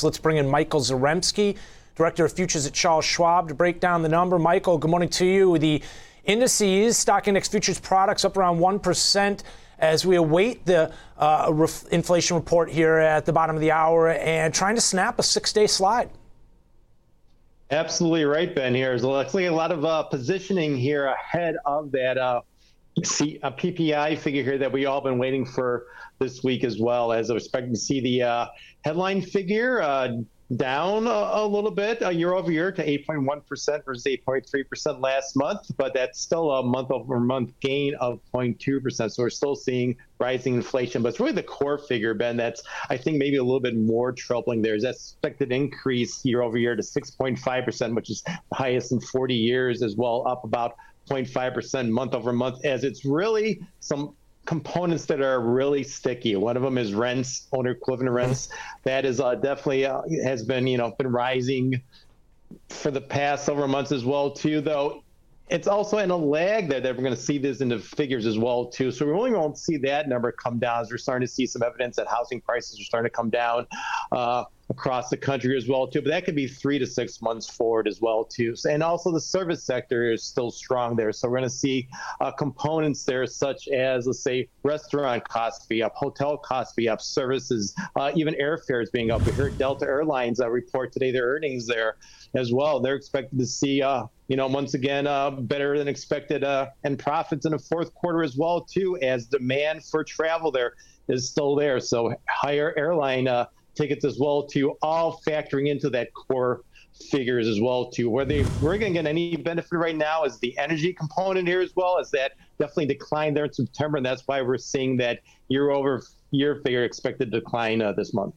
markets. Let's bring in Michael Zarembski, Director of Futures at Charles Schwab, to break down the number. Michael, good morning to you. The indices, stock index futures products up around 1% as we await the uh, inflation report here at the bottom of the hour and trying to snap a six day slide. Absolutely right, Ben. Here is looks like a lot of uh, positioning here ahead of that uh, a PPI figure here that we all been waiting for this week as well. As I was expecting to see the uh, headline figure uh, down a, a, little bit uh, year over year to 8.1% versus 8.3% last month, but that's still a month over month gain of 0.2%. So we're still seeing rising inflation, but it's really the core figure, Ben, that's I think maybe a little bit more troubling. There's that expected increase year over year to 6.5%, which is the highest in 40 years as well, up about 0.5% month over month, as it's really some components that are really sticky. One of them is rents, owner equivalent rents. That is uh, definitely uh, has been you know been rising for the past several months as well too. Though it's also in a lag there that we're going to see this in the figures as well too. So we really won't see that number come down as we're starting to see some evidence that housing prices are starting to come down. Uh, across the country as well too. But that could be three to six months forward as well too. And also the service sector is still strong there. So we're going to see uh, components there such as let's say restaurant costs be up, hotel costs be up, services, uh, even airfares being up. We heard Delta Airlines uh, report today their earnings there as well. They're expected to see. Uh, you know, once again, uh, better than expected, uh, and profits in the fourth quarter as well, too, as demand for travel there is still there. So higher airline tickets as well to all factoring into that core figures as well too. Where they we're going to get any benefit right now is the energy component here as well as that definitely declined there in September, and that's why we're seeing that year over year figure expected decline uh, this month.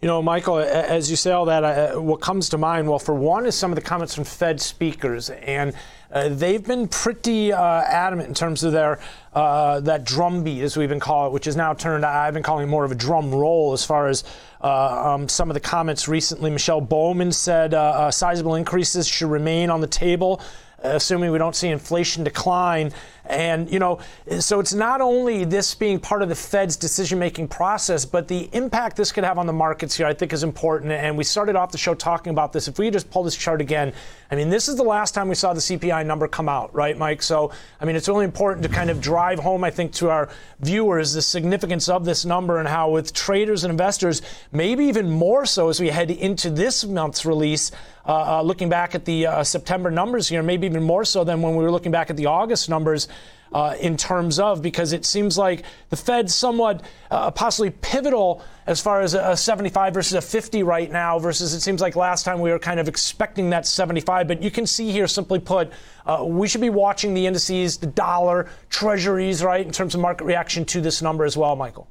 You know, Michael, as you say all that, uh, what comes to mind, well, for one, is some of the comments from Fed speakers, and uh, they've been pretty uh, adamant in terms of their uh, that drumbeat, as we've been calling it, which is now turned. I've been calling it more of a drum roll as far as uh, um, some of the comments recently. Michelle Bowman said uh, sizable increases should remain on the table assuming we don't see inflation decline. And, you know, so it's not only this being part of the Fed's decision making process, but the impact this could have on the markets here, I think, is important. And we started off the show talking about this. If we just pull this chart again, I mean, this is the last time we saw the CPI number come out, right, Mike? So, I mean, it's really important to kind of drive home, I think, to our viewers the significance of this number and how, with traders and investors, maybe even more so as we head into this month's release, uh, uh, looking back at the uh, September numbers here, maybe even more so than when we were looking back at the August numbers. Uh, in terms of because it seems like the Fed's somewhat uh, possibly pivotal as far as a 75 versus a 50 right now versus it seems like last time we were kind of expecting that 75 but you can see here simply put uh, we should be watching the indices the dollar treasuries right in terms of market reaction to this number as well michael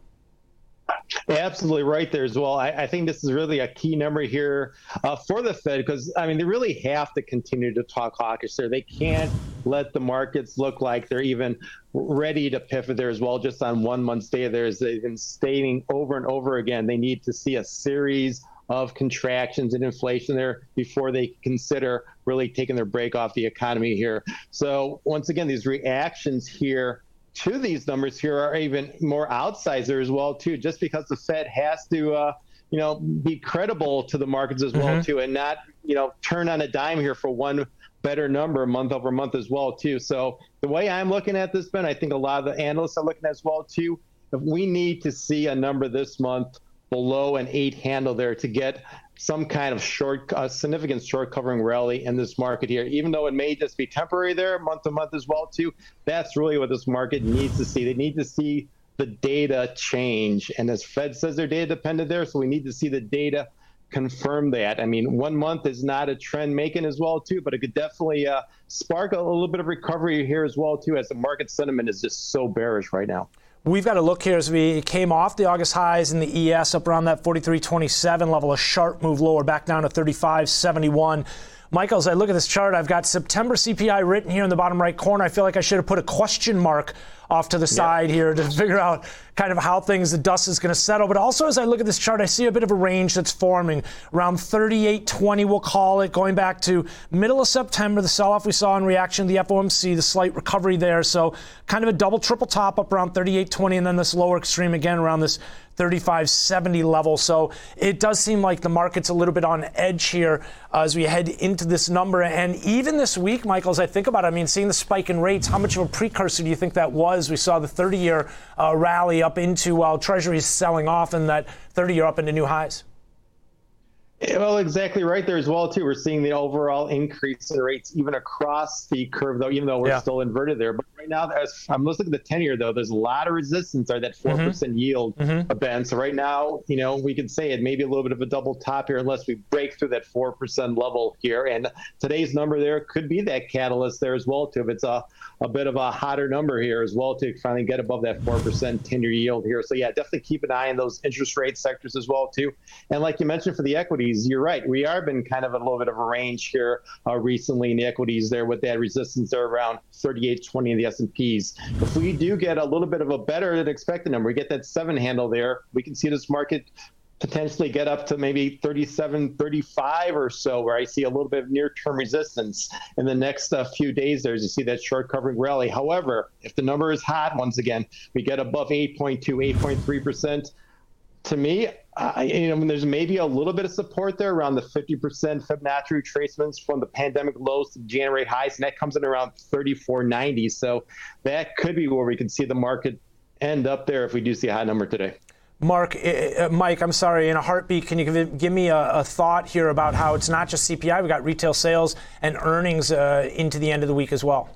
Absolutely right there as well. I, I, think this is really a key number here uh, for the Fed because I mean they really have to continue to talk hawkish there. They can't let the markets look like they're even ready to pivot there as well. Just on one month's data, there's they've been stating over and over again they need to see a series of contractions and inflation there before they consider really taking their brake off the economy here. So once again, these reactions here to these numbers here are even more outsizer as well too, just because the Fed has to, uh, you know, be credible to the markets as well mm-hmm. too, and not, you know, turn on a dime here for one better number month over month as well too. So the way I'm looking at this, Ben, I think a lot of the analysts are looking as well too. If we need to see a number this month below an eight handle there to get some kind of short, uh, significant short covering rally in this market here, even though it may just be temporary there, month to month as well too. That's really what this market needs to see. They need to see the data change, and as Fed says, they're data dependent there, so we need to see the data confirm that. I mean, one month is not a trend making as well too, but it could definitely uh, spark a, a little bit of recovery here as well too, as the market sentiment is just so bearish right now. We've got to look here as we came off the August highs in the ES up around that 43.27 level, a sharp move lower back down to 35.71. Michael, as I look at this chart, I've got September CPI written here in the bottom right corner. I feel like I should have put a question mark off to the side here to figure out kind of how things, the dust is going to settle. But also, as I look at this chart, I see a bit of a range that's forming around 38.20, we'll call it, going back to middle of September, the sell off we saw in reaction to the FOMC, the slight recovery there. So, kind of a double, triple top up around 38.20, and then this lower extreme again around this 35.70 level. So it does seem like the market's a little bit on edge here as we head into this number. And even this week, Michael, as I think about it, I mean, seeing the spike in rates, how much of a precursor do you think that was? We saw the 30 year uh, rally up into while Treasury's selling off and that 30 year up into new highs. Well, exactly right there as well too. We're seeing the overall increase in rates even across the curve, though, even though we're yeah. still inverted there. But right now, as I'm looking at the 10 year though, there's a lot of resistance there, that 4 mm-hmm. percent yield mm-hmm. event. So right now, you know, we can say it may be a little bit of a double top here unless we break through that 4% level here. And today's number there could be that catalyst there as well too. If it's a, a bit of a hotter number here as well to finally get above that 4% 10 year yield here. So yeah, definitely keep an eye on those interest rate sectors as well too. And like you mentioned for the equities, you're right. We are been kind of a little bit of a range here uh, recently in the equities there with that resistance there around 38.20 in the S&Ps. If we do get a little bit of a better than expected number, we get that seven handle there, we can see this market potentially get up to maybe 37, 35 or so, where I see a little bit of near term resistance in the next uh, few days there as you see that short covering rally. However, if the number is hot, once again, we get above 8.2, 8.3%. To me, I, you know, there's maybe a little bit of support there around the 50% Fibonacci retracements from the pandemic lows to January highs, and that comes in around 34.90. So that could be where we can see the market end up there if we do see a high number today. Mark, uh, Mike, I'm sorry, in a heartbeat, can you give, give me a, a, thought here about how it's not just CPI, we've got retail sales and earnings uh, into the end of the week as well?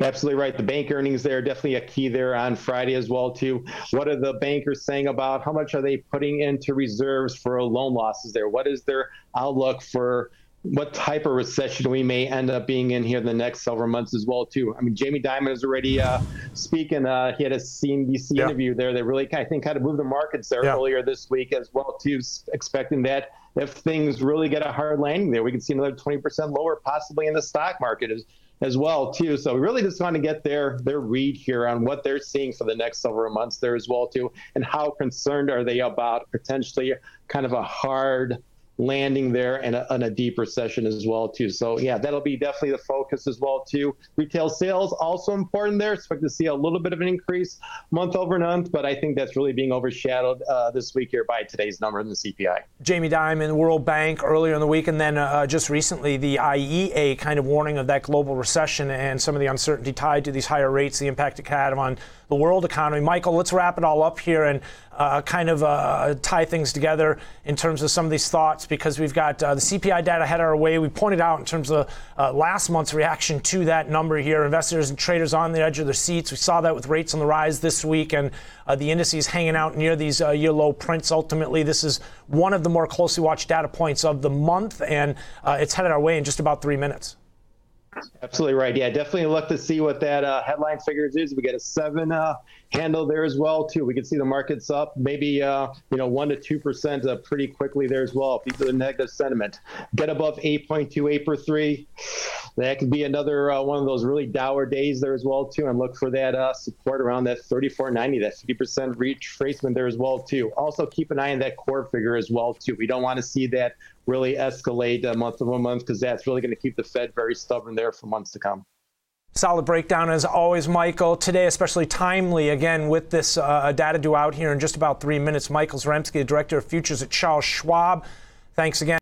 Absolutely right. The bank earnings there definitely a key there on Friday as well too. What are the bankers saying about how much are they putting into reserves for loan losses there? What is their outlook for what type of recession we may end up being in here in the next several months as well too. I mean, Jamie Dimon is already uh, speaking. Uh, he had a CNBC yeah. interview there that really, I think, kind of moved the markets there yeah. earlier this week as well too, expecting that if things really get a hard landing there, we could see another 20% lower possibly in the stock market as, as well too. So we really just want to get their their read here on what they're seeing for the next several months there as well too, and how concerned are they about potentially kind of a hard landing there and a, a deep recession as well too. So yeah, that'll be definitely the focus as well too. Retail sales also important there. Expect to see a little bit of an increase month over month, but I think that's really being overshadowed uh, this week here by today's number in the CPI. Jamie Dimon, World Bank earlier in the week, and then uh, just recently the IEA kind of warning of that global recession and some of the uncertainty tied to these higher rates, the impact it had on the world economy. Michael, let's wrap it all up here and uh, kind of uh, tie things together in terms of some of these thoughts because we've got uh, the CPI data headed our way. We pointed out in terms of uh, last month's reaction to that number here. Investors and traders on the edge of their seats. We saw that with rates on the rise this week and uh, the indices hanging out near these uh, year low prints. Ultimately, this is one of the more closely watched data points of the month, and it's headed our way in just about three minutes. Absolutely right. Yeah, definitely look to see what that uh, headline figures is. We get a seven uh, handle there as well too. We can see the markets up maybe uh, you know one to two percent uh, pretty quickly there as well. These are the negative sentiment. Get above 8.28 per three. That could be another uh, one of those really dour days there as well too. And look for that uh, support around that 34.90, that 50% retracement there as well too. Also keep an eye on that core figure as well too. We don't want to see that really escalate uh, month over month because that's really going to keep the Fed very stubborn there for months to come. Solid breakdown as always, Michael. Today, especially timely, again, with this uh, data due out here in just about three minutes. Michael Zarembski, Director of Futures at Charles Schwab. Thanks again.